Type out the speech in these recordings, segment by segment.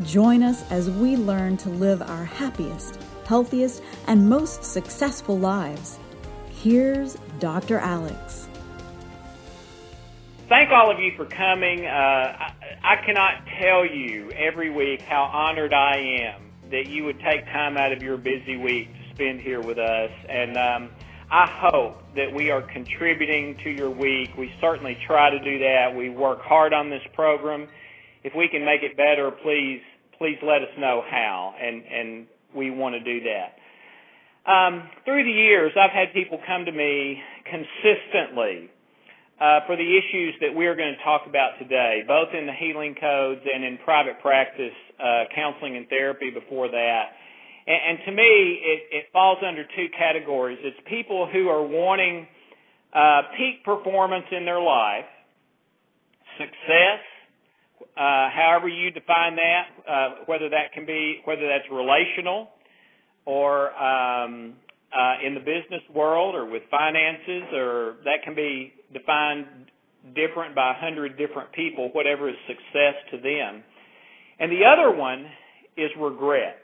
Join us as we learn to live our happiest, healthiest, and most successful lives. Here's Dr. Alex. Thank all of you for coming. Uh, I, I cannot tell you every week how honored I am that you would take time out of your busy week to spend here with us. And um, I hope that we are contributing to your week. We certainly try to do that. We work hard on this program if we can make it better, please please let us know how, and and we want to do that. Um, through the years, I've had people come to me consistently uh, for the issues that we're going to talk about today, both in the healing codes and in private practice uh, counseling and therapy before that. And, and to me, it, it falls under two categories. It's people who are wanting uh, peak performance in their life, success, uh, however you define that, uh, whether that can be whether that's relational or um, uh, in the business world or with finances, or that can be defined different by a hundred different people, whatever is success to them. And the other one is regret.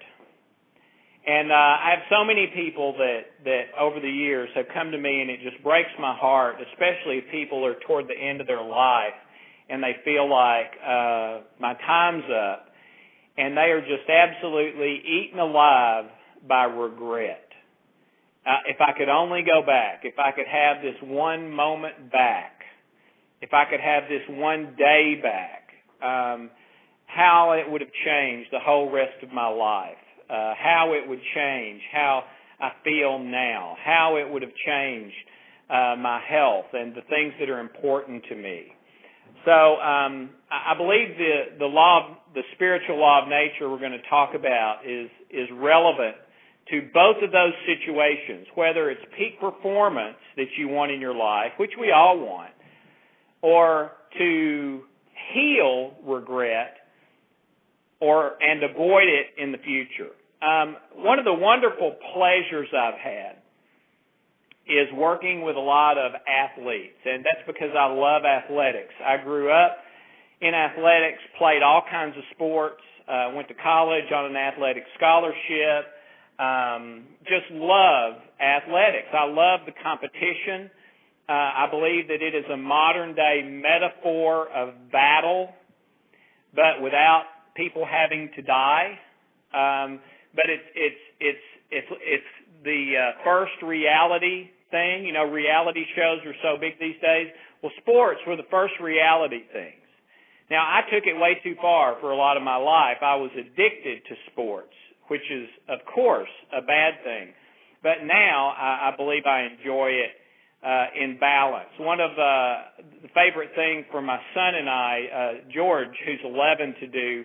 And uh, I have so many people that that over the years have come to me, and it just breaks my heart, especially if people are toward the end of their life and they feel like uh, my time's up, and they are just absolutely eaten alive by regret. Uh, if I could only go back, if I could have this one moment back, if I could have this one day back, um, how it would have changed the whole rest of my life, uh, how it would change how I feel now, how it would have changed uh, my health and the things that are important to me. So um, I believe the the law, of, the spiritual law of nature we're going to talk about is is relevant to both of those situations, whether it's peak performance that you want in your life, which we all want, or to heal regret or and avoid it in the future. Um, one of the wonderful pleasures I've had is working with a lot of athletes, and that's because I love athletics. I grew up in athletics, played all kinds of sports, uh, went to college on an athletic scholarship. Um, just love athletics. I love the competition. Uh, I believe that it is a modern day metaphor of battle, but without people having to die. Um, but it's it's it's it's it's the uh, first reality thing. You know, reality shows are so big these days. Well, sports were the first reality things. Now, I took it way too far for a lot of my life. I was addicted to sports, which is, of course, a bad thing. But now I, I believe I enjoy it uh, in balance. One of uh, the favorite things for my son and I, uh, George, who's 11, to do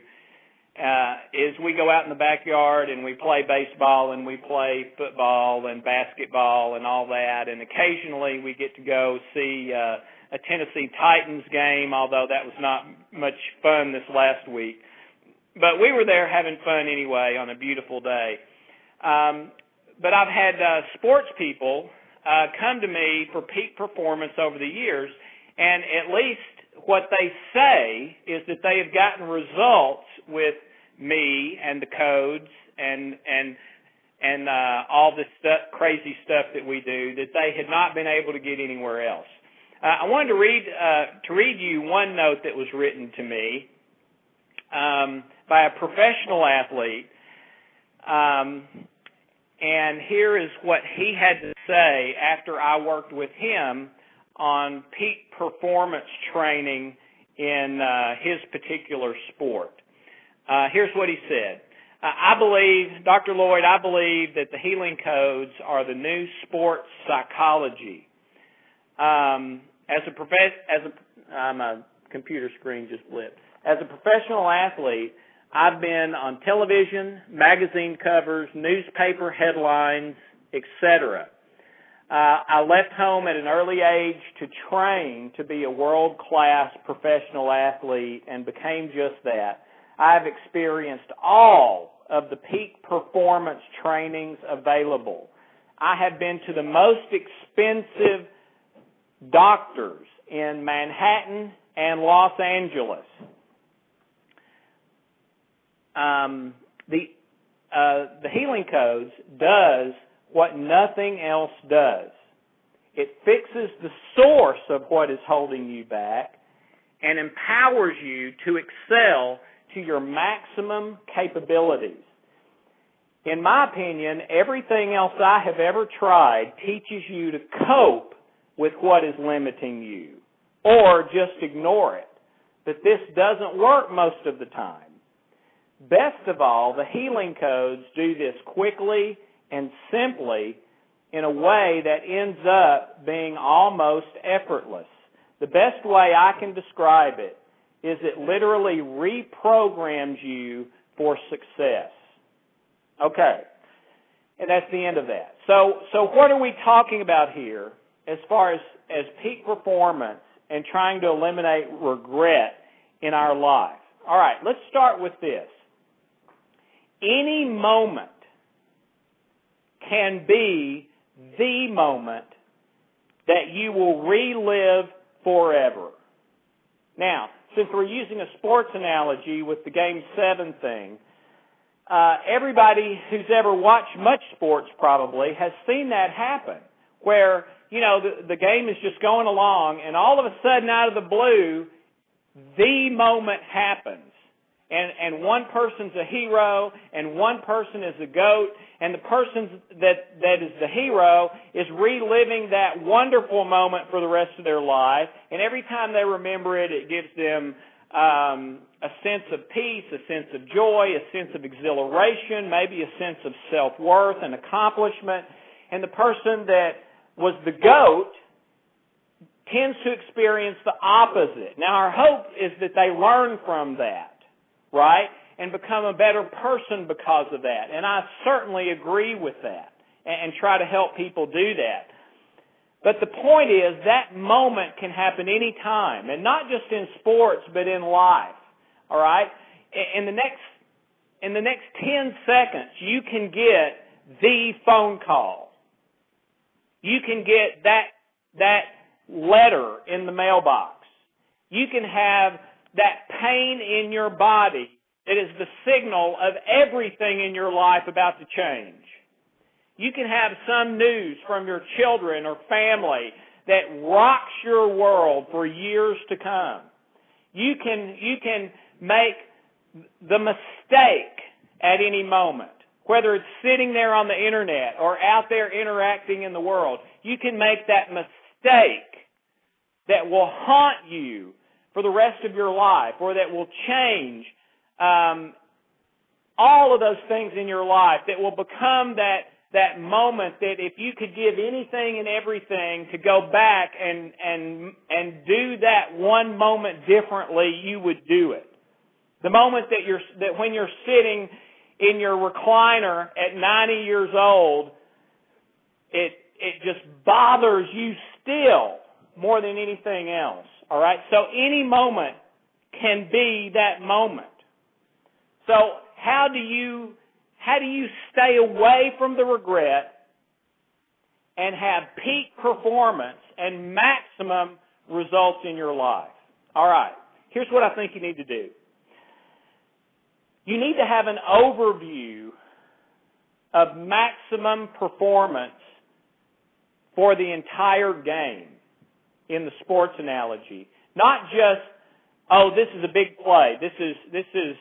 uh, is we go out in the backyard and we play baseball and we play football and basketball and all that. And occasionally we get to go see uh, a Tennessee Titans game, although that was not much fun this last week. But we were there having fun anyway on a beautiful day. Um, but I've had uh, sports people uh, come to me for peak performance over the years, and at least what they say is that they have gotten results with me and the codes and and and uh, all this stuff, crazy stuff that we do that they had not been able to get anywhere else. Uh, I wanted to read uh, to read you one note that was written to me um, by a professional athlete, um, and here is what he had to say after I worked with him on peak performance training in uh, his particular sport. Uh, here's what he said. Uh, I believe, Dr. Loyd, I believe that the healing codes are the new sports psychology. Um, as a prof- as a, I'm a computer screen just blipped. As a professional athlete, I've been on television, magazine covers, newspaper headlines, etc. Uh, I left home at an early age to train to be a world class professional athlete and became just that. I've experienced all of the peak performance trainings available. I have been to the most expensive doctors in Manhattan and Los Angeles. Um, the uh, the healing codes does what nothing else does. It fixes the source of what is holding you back and empowers you to excel to your maximum capabilities. In my opinion, everything else I have ever tried teaches you to cope with what is limiting you or just ignore it. But this doesn't work most of the time. Best of all, the healing codes do this quickly and simply in a way that ends up being almost effortless. The best way I can describe it is it literally reprograms you for success. Okay. And that's the end of that. So, so what are we talking about here as far as, as peak performance and trying to eliminate regret in our life? All right, let's start with this. Any moment can be the moment that you will relive forever. Now, since we're using a sports analogy with the game seven thing, uh, everybody who's ever watched much sports probably has seen that happen, where you know the, the game is just going along, and all of a sudden, out of the blue, the moment happens, and and one person's a hero, and one person is a goat, and the person that that is the hero is reliving that wonderful moment for the rest of their life, and every time they remember it, it gives them um, a sense of peace, a sense of joy, a sense of exhilaration, maybe a sense of self worth and accomplishment. And the person that was the goat tends to experience the opposite. Now, our hope is that they learn from that, right? And become a better person because of that. And I certainly agree with that and, and try to help people do that. But the point is that moment can happen any time, and not just in sports, but in life. All right? In the next in the next 10 seconds, you can get the phone call. You can get that that letter in the mailbox. You can have that pain in your body that is the signal of everything in your life about to change. You can have some news from your children or family that rocks your world for years to come. You can, you can make the mistake at any moment, whether it's sitting there on the internet or out there interacting in the world. You can make that mistake that will haunt you for the rest of your life or that will change um, all of those things in your life that will become that that moment that if you could give anything and everything to go back and and and do that one moment differently, you would do it. The moment that you're that when you're sitting in your recliner at 90 years old, it it just bothers you still more than anything else. All right? So any moment can be that moment. So how do you how do you stay away from the regret and have peak performance and maximum results in your life? All right. Here's what I think you need to do. You need to have an overview of maximum performance for the entire game in the sports analogy. Not just, oh, this is a big play. This is, this is,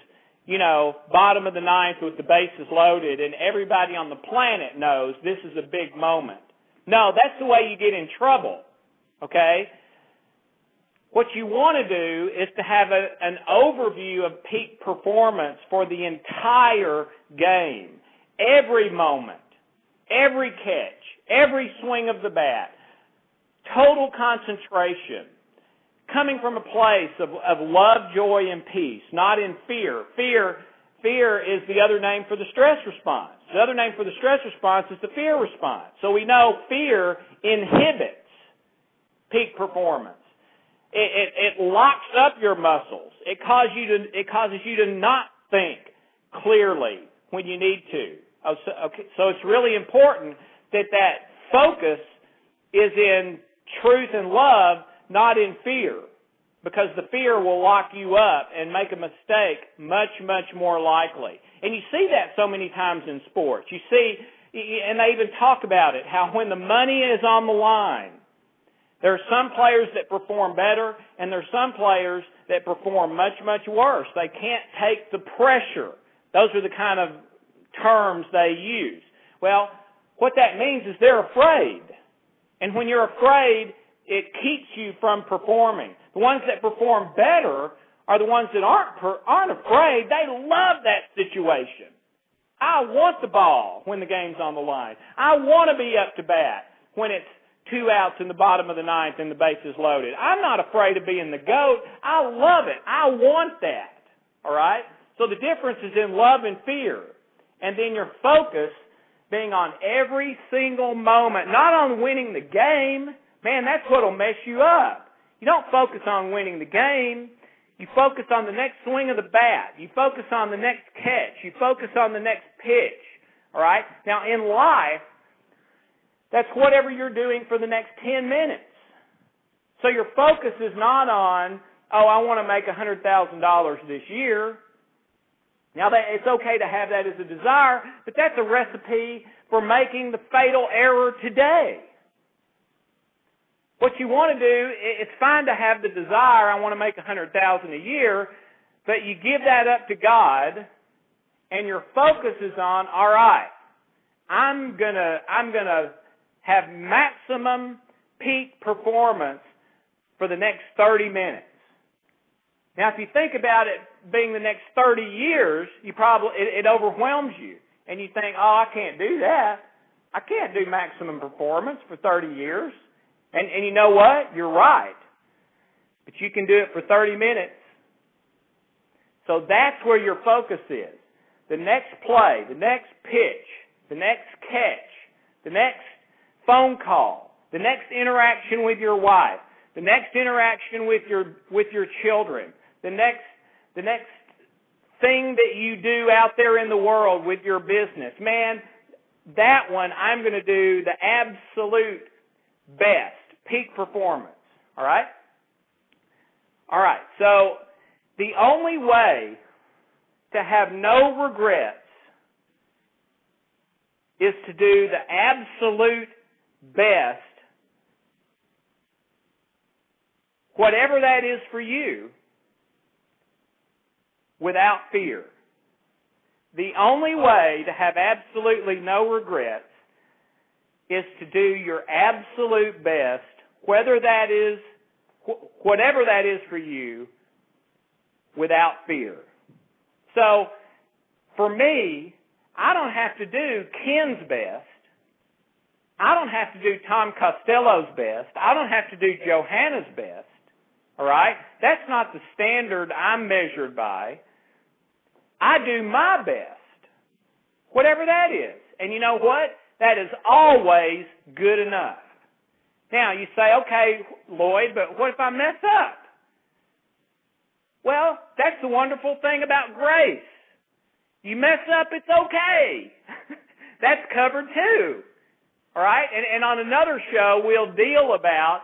you know, bottom of the ninth with the bases loaded and everybody on the planet knows this is a big moment. No, that's the way you get in trouble. Okay? What you want to do is to have a, an overview of peak performance for the entire game. Every moment, every catch, every swing of the bat, total concentration, coming from a place of, of love, joy, and peace, not in fear. Fear fear is the other name for the stress response. The other name for the stress response is the fear response. So we know fear inhibits peak performance. It, it, it locks up your muscles. It causes you to it causes you to not think clearly when you need to. Oh, okay, so it's really important that that focus is in truth and love, not in fear because the fear will lock you up and make a mistake much, much more likely. And you see that so many times in sports. You see, and they even talk about it, how when the money is on the line, there are some players that perform better, and there are some players that perform much, much worse. They can't take the pressure. Those are the kind of terms they use. Well, what that means is they're afraid. And when you're afraid, it keeps you from performing. The ones that perform better are the ones that aren't aren't afraid. They love that situation. I want the ball when the game's on the line. I want to be up to bat when it's two outs in the bottom of the ninth and the base is loaded. I'm not afraid of being the goat. I love it. I want that. All right? So the difference is in love and fear. And then your focus being on every single moment, not on winning the game. Man, that's what'll mess you up. You don't focus on winning the game. You focus on the next swing of the bat. You focus on the next catch. You focus on the next pitch. All right? Now, in life, that's whatever you're doing for the next 10 minutes. So your focus is not on, oh, I want to make $100,000 this year. Now, that, it's okay to have that as a desire, but that's a recipe for making the fatal error today. What you want to do, it's fine to have the desire, I want to make a hundred thousand a year, but you give that up to God, and your focus is on, all right, I'm gonna, I'm gonna have maximum peak performance for the next 30 minutes. Now, if you think about it being the next 30 years, you probably, it, it overwhelms you. And you think, oh, I can't do that. I can't do maximum performance for 30 years. And, and you know what? You're right. But you can do it for 30 minutes. So that's where your focus is. The next play, the next pitch, the next catch, the next phone call, the next interaction with your wife, the next interaction with your with your children, the next the next thing that you do out there in the world with your business. Man, that one I'm going to do the absolute best peak performance. All right? All right. So the only way to have no regrets is to do the absolute best, whatever that is for you, without fear. The only way to have absolutely no regrets is to do your absolute best whether that is, whatever that is for you, without fear. So, for me, I don't have to do Ken's best. I don't have to do Tom Costello's best. I don't have to do Johanna's best. All right? That's not the standard I'm measured by. I do my best. Whatever that is. And you know what? That is always good enough. Now, you say, okay, Loyd, but what if I mess up? Well, that's the wonderful thing about grace. You mess up, it's okay. that's covered too. All right? And, and on another show, we'll deal about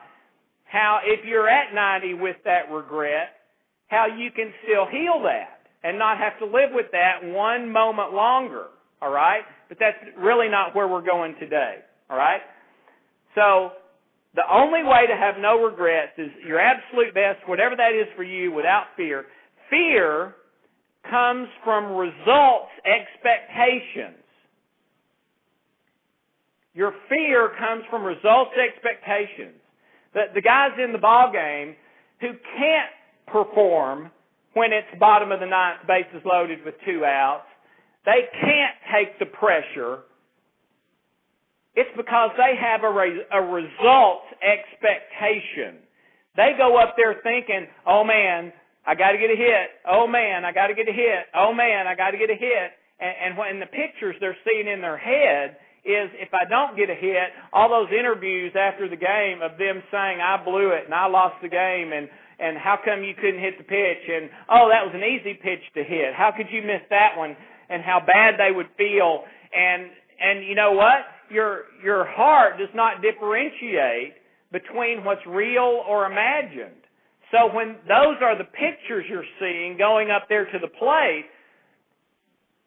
how if you're at 90 with that regret, how you can still heal that and not have to live with that one moment longer. All right? But that's really not where we're going today. All right? So, the only way to have no regrets is your absolute best, whatever that is for you, without fear. Fear comes from results expectations. Your fear comes from results expectations. The, the guys in the ball game who can't perform when it's bottom of the ninth, bases loaded with two outs, they can't take the pressure it's because they have a, re- a results expectation. They go up there thinking, oh man, I got to get a hit. Oh man, I got to get a hit. Oh man, I got to get a hit. And, and when the pictures they're seeing in their head is if I don't get a hit, all those interviews after the game of them saying I blew it and I lost the game and and how come you couldn't hit the pitch and oh that was an easy pitch to hit. How could you miss that one? And how bad they would feel and and you know what? Your your heart does not differentiate between what's real or imagined. So when those are the pictures you're seeing going up there to the plate,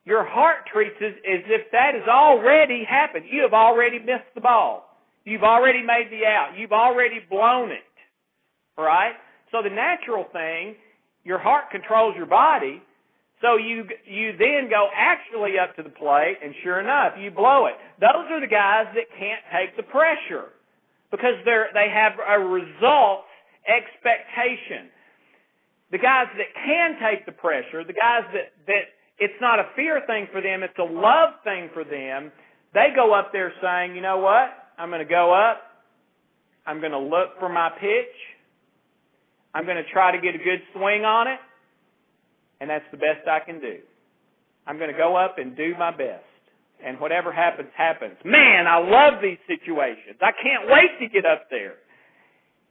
your heart treats it as if that has already happened. You have already missed the ball. You've already made the out. You've already blown it. Right? So the natural thing, your heart controls your body. So you you then go actually up to the plate, and sure enough, you blow it. Those are the guys that can't take the pressure because they're they have a result expectation. The guys that can take the pressure, the guys that, that it's not a fear thing for them, it's a love thing for them, they go up there saying, you know what? I'm going to go up. I'm going to look for my pitch. I'm going to try to get a good swing on it. And that's the best I can do. I'm going to go up and do my best. And whatever happens, happens. Man, I love these situations. I can't wait to get up there.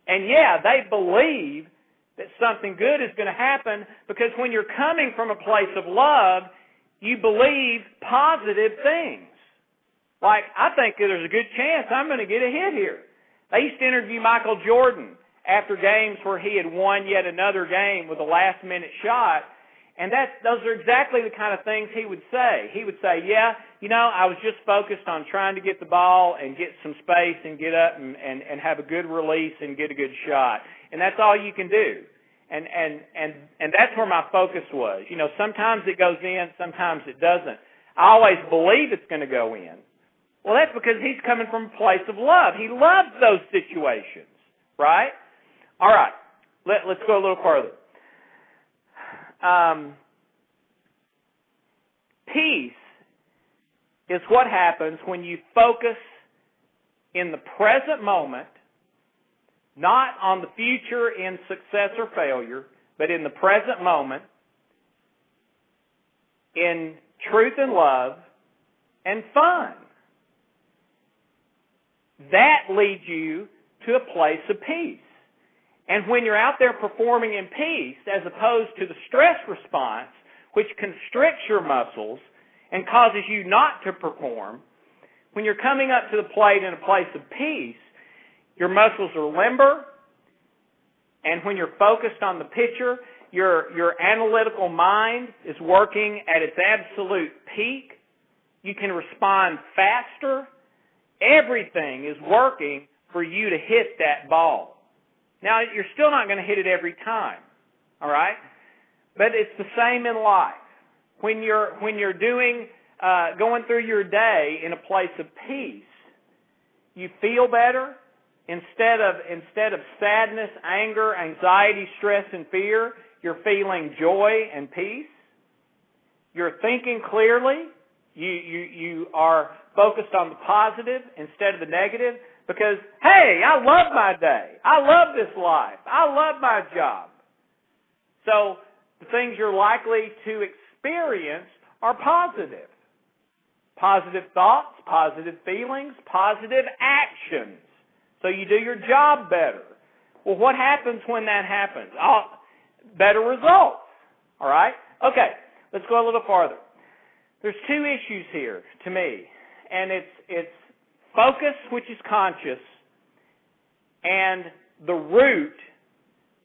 And yeah, they believe that something good is going to happen because when you're coming from a place of love, you believe positive things. Like, I think there's a good chance I'm going to get a hit here. They used to interview Michael Jordan after games where he had won yet another game with a last minute shot and that those are exactly the kind of things he would say. He would say, "Yeah, you know, I was just focused on trying to get the ball and get some space and get up and and, and have a good release and get a good shot." And that's all you can do. And and and and that's where my focus was. You know, sometimes it goes in, sometimes it doesn't. I always believe it's going to go in. Well, that's because he's coming from a place of love. He loves those situations, right? All right. Let, let's go a little further. Um, peace is what happens when you focus in the present moment, not on the future in success or failure, but in the present moment, in truth and love, and fun. That leads you to a place of peace. And when you're out there performing in peace, as opposed to the stress response, which constricts your muscles and causes you not to perform, when you're coming up to the plate in a place of peace, your muscles are limber, and when you're focused on the pitcher, your, your analytical mind is working at its absolute peak. You can respond faster. Everything is working for you to hit that ball. Now, you're still not going to hit it every time, all right? But it's the same in life. When you're when you're doing uh, going through your day in a place of peace, you feel better instead of instead of sadness, anger, anxiety, stress, and fear. You're feeling joy and peace. You're thinking clearly. You you you are focused on the positive instead of the negative. Because, hey, I love my day. I love this life. I love my job. So, the things you're likely to experience are positive. Positive thoughts, positive feelings, positive actions. So you do your job better. Well, what happens when that happens? Oh, better results. All right? Okay, let's go a little farther. There's two issues here to me, and it's it's focus, which is conscious, and the root,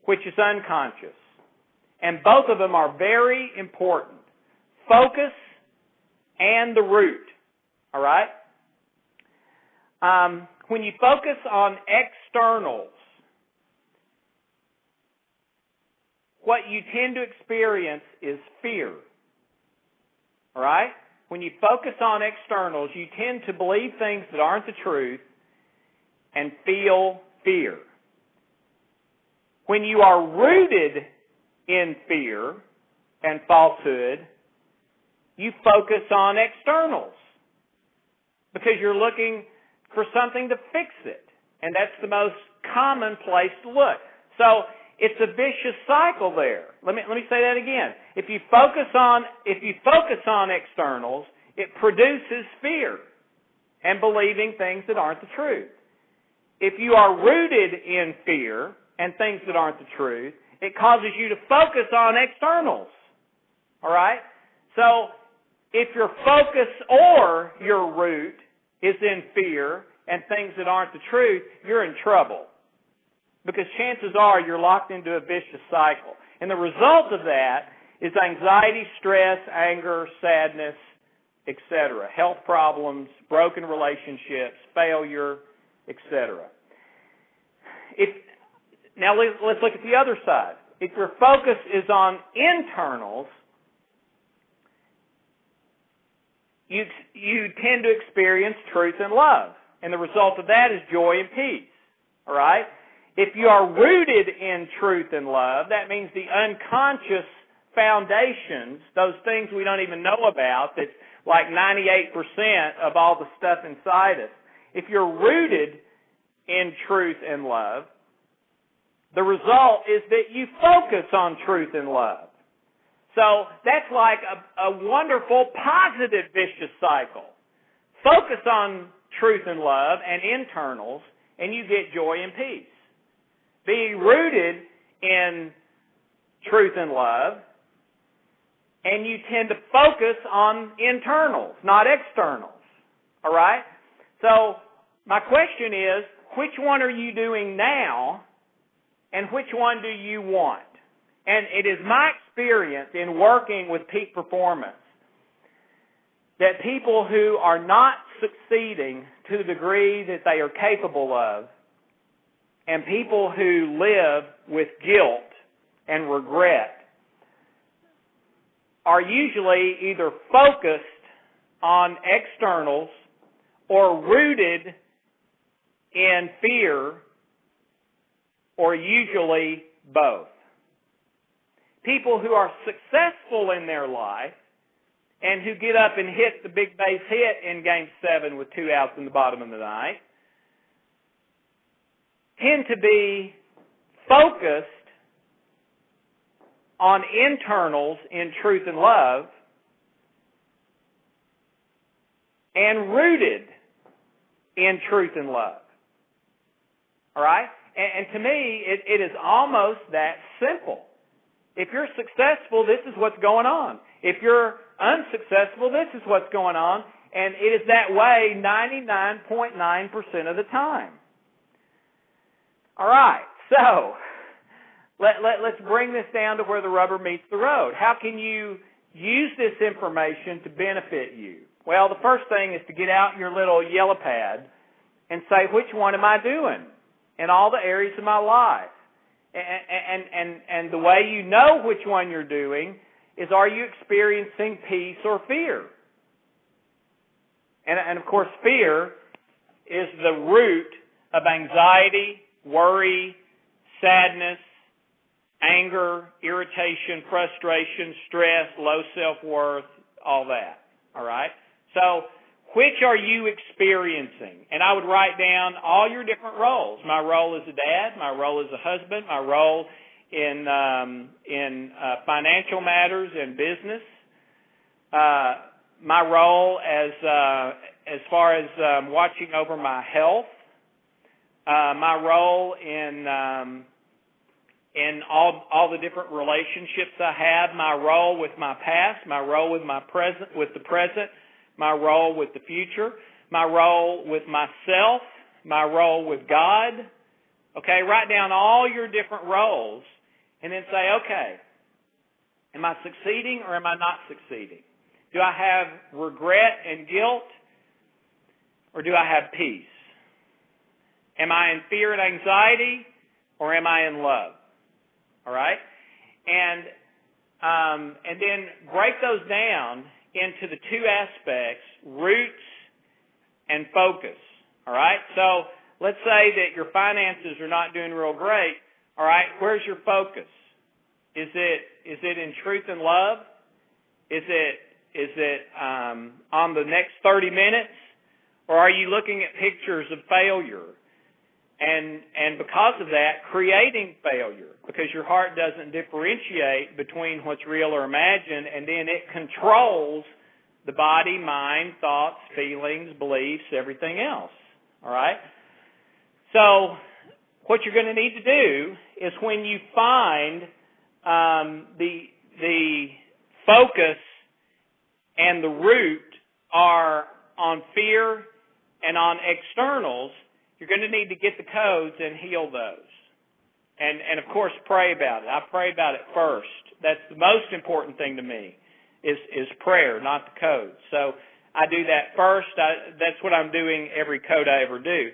which is unconscious. And both of them are very important. Focus and the root. All right? Um, when you focus on externals, what you tend to experience is fear. All right? When you focus on externals, you tend to believe things that aren't the truth and feel fear. When you are rooted in fear and falsehood, you focus on externals because you're looking for something to fix it. And that's the most common place to look. So it's a vicious cycle there. Let me let me say that again. If you focus on if you focus on externals, it produces fear and believing things that aren't the truth. If you are rooted in fear and things that aren't the truth, it causes you to focus on externals. All right? So, if your focus or your root is in fear and things that aren't the truth, you're in trouble. Because chances are you're locked into a vicious cycle. And the result of that is anxiety, stress, anger, sadness, etc. Health problems, broken relationships, failure, etc. If now let's look at the other side. If your focus is on internals, you you tend to experience truth and love, and the result of that is joy and peace. All right. If you are rooted in truth and love, that means the unconscious foundations, those things we don't even know about, that's like 98% of all the stuff inside us. If you're rooted in truth and love, the result is that you focus on truth and love. So that's like a, a wonderful positive vicious cycle. Focus on truth and love and internals, and you get joy and peace. Be rooted in truth and love, and you tend to focus on internals, not externals. All right? So, my question is, which one are you doing now, and which one do you want? And it is my experience in working with peak performance that people who are not succeeding to the degree that they are capable of, and people who live with guilt and regret are usually either focused on externals or rooted in fear or usually both. People who are successful in their life and who get up and hit the big base hit in game seven with two outs in the bottom of the ninth tend to be focused on internals in truth and love and rooted in truth and love. All right? And, and to me, it, it is almost that simple. If you're successful, this is what's going on. If you're unsuccessful, this is what's going on. And it is that way 99.9% of the time. All right. So, let, let, let's bring this down to where the rubber meets the road. How can you use this information to benefit you? Well, the first thing is to get out your little yellow pad and say, which one am I doing in all the areas of my life? And, and, and, and the way you know which one you're doing is are you experiencing peace or fear? And, and of course, fear is the root of anxiety, worry, sadness, anger, irritation, frustration, stress, low self-worth, all that. All right? So, which are you experiencing? And I would write down all your different roles. My role as a dad, my role as a husband, my role in um, in uh, financial matters and business, uh, my role as uh, as far as um, watching over my health, uh, my role in um, in all all the different relationships I have, my role with my past, my role with my present with the present, my role with the future, my role with myself, my role with God. Okay, write down all your different roles and then say, okay, am I succeeding or am I not succeeding? Do I have regret and guilt or do I have peace? Am I in fear and anxiety or am I in love? All right, and um, and then break those down into the two aspects: roots and focus. All right, so let's say that your finances are not doing real great. All right, where's your focus? Is it is it in truth and love? Is it is it um, on the next 30 minutes, or are you looking at pictures of failure and and because of that creating failure because your heart doesn't differentiate between what's real or imagined and then it controls the body mind thoughts feelings beliefs everything else. All right? So what you're going to need to do is when you find um, the the focus and the root are on fear and on externals you're going to need to get the codes and heal those. And, and of course, pray about it. I pray about it first. That's the most important thing to me is, is prayer, not the codes. So I do that first. I, that's what I'm doing every code I ever do.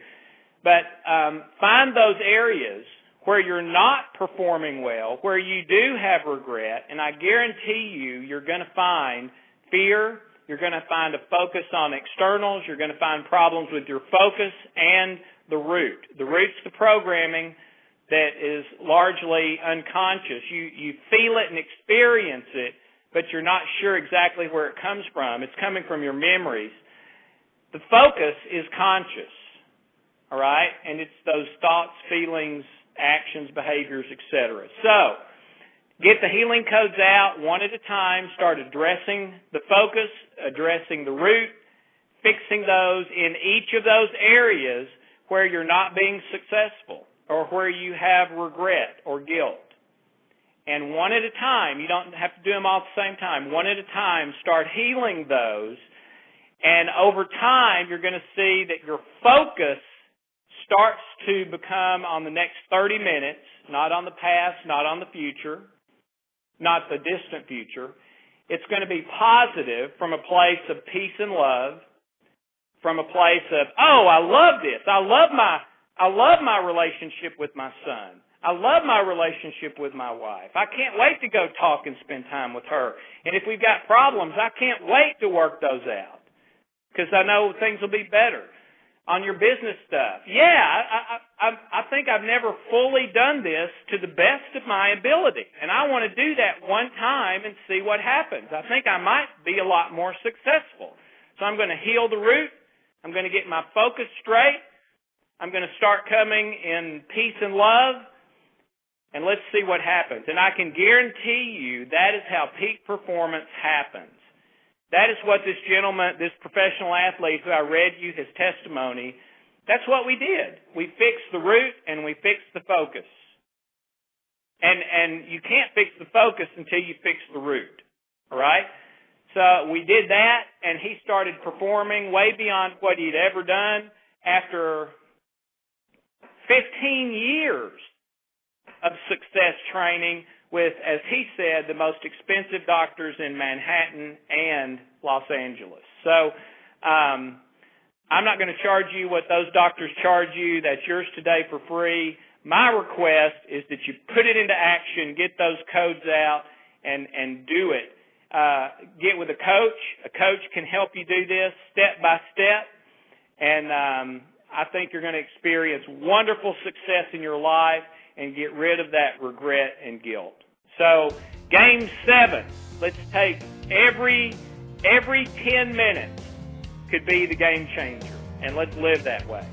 But um, find those areas where you're not performing well, where you do have regret, and I guarantee you, you're going to find fear, you're going to find a focus on externals. You're going to find problems with your focus and the root. The root's the programming that is largely unconscious. You, you feel it and experience it, but you're not sure exactly where it comes from. It's coming from your memories. The focus is conscious. All right? And it's those thoughts, feelings, actions, behaviors, etc. So, Get the healing codes out one at a time. Start addressing the focus, addressing the root, fixing those in each of those areas where you're not being successful or where you have regret or guilt. And one at a time, you don't have to do them all at the same time. One at a time, start healing those. And over time, you're going to see that your focus starts to become on the next 30 minutes, not on the past, not on the future not the distant future. It's going to be positive from a place of peace and love, from a place of, oh, I love this. I love my, I love my relationship with my son. I love my relationship with my wife. I can't wait to go talk and spend time with her. And if we've got problems, I can't wait to work those out because I know things will be better on your business stuff. Yeah, I, I, I think I've never fully done this to the best of my ability, and I want to do that one time and see what happens. I think I might be a lot more successful. So I'm going to heal the root. I'm going to get my focus straight. I'm going to start coming in peace and love, and let's see what happens. And I can guarantee you that is how peak performance happens. That is what this gentleman, this professional athlete who I read you his testimony, that's what we did. We fixed the root and we fixed the focus. And and you can't fix the focus until you fix the root. All right? So we did that and he started performing way beyond what he'd ever done after 15 years of success training with, as he said, the most expensive doctors in Manhattan and Los Angeles. So, um, I'm not going to charge you what those doctors charge you. That's yours today for free. My request is that you put it into action, get those codes out, and and do it. Uh, get with a coach. A coach can help you do this step by step, and um, I think you're going to experience wonderful success in your life and get rid of that regret and guilt. So, game seven, let's take every every 10 minutes could be the game changer, and let's live that way.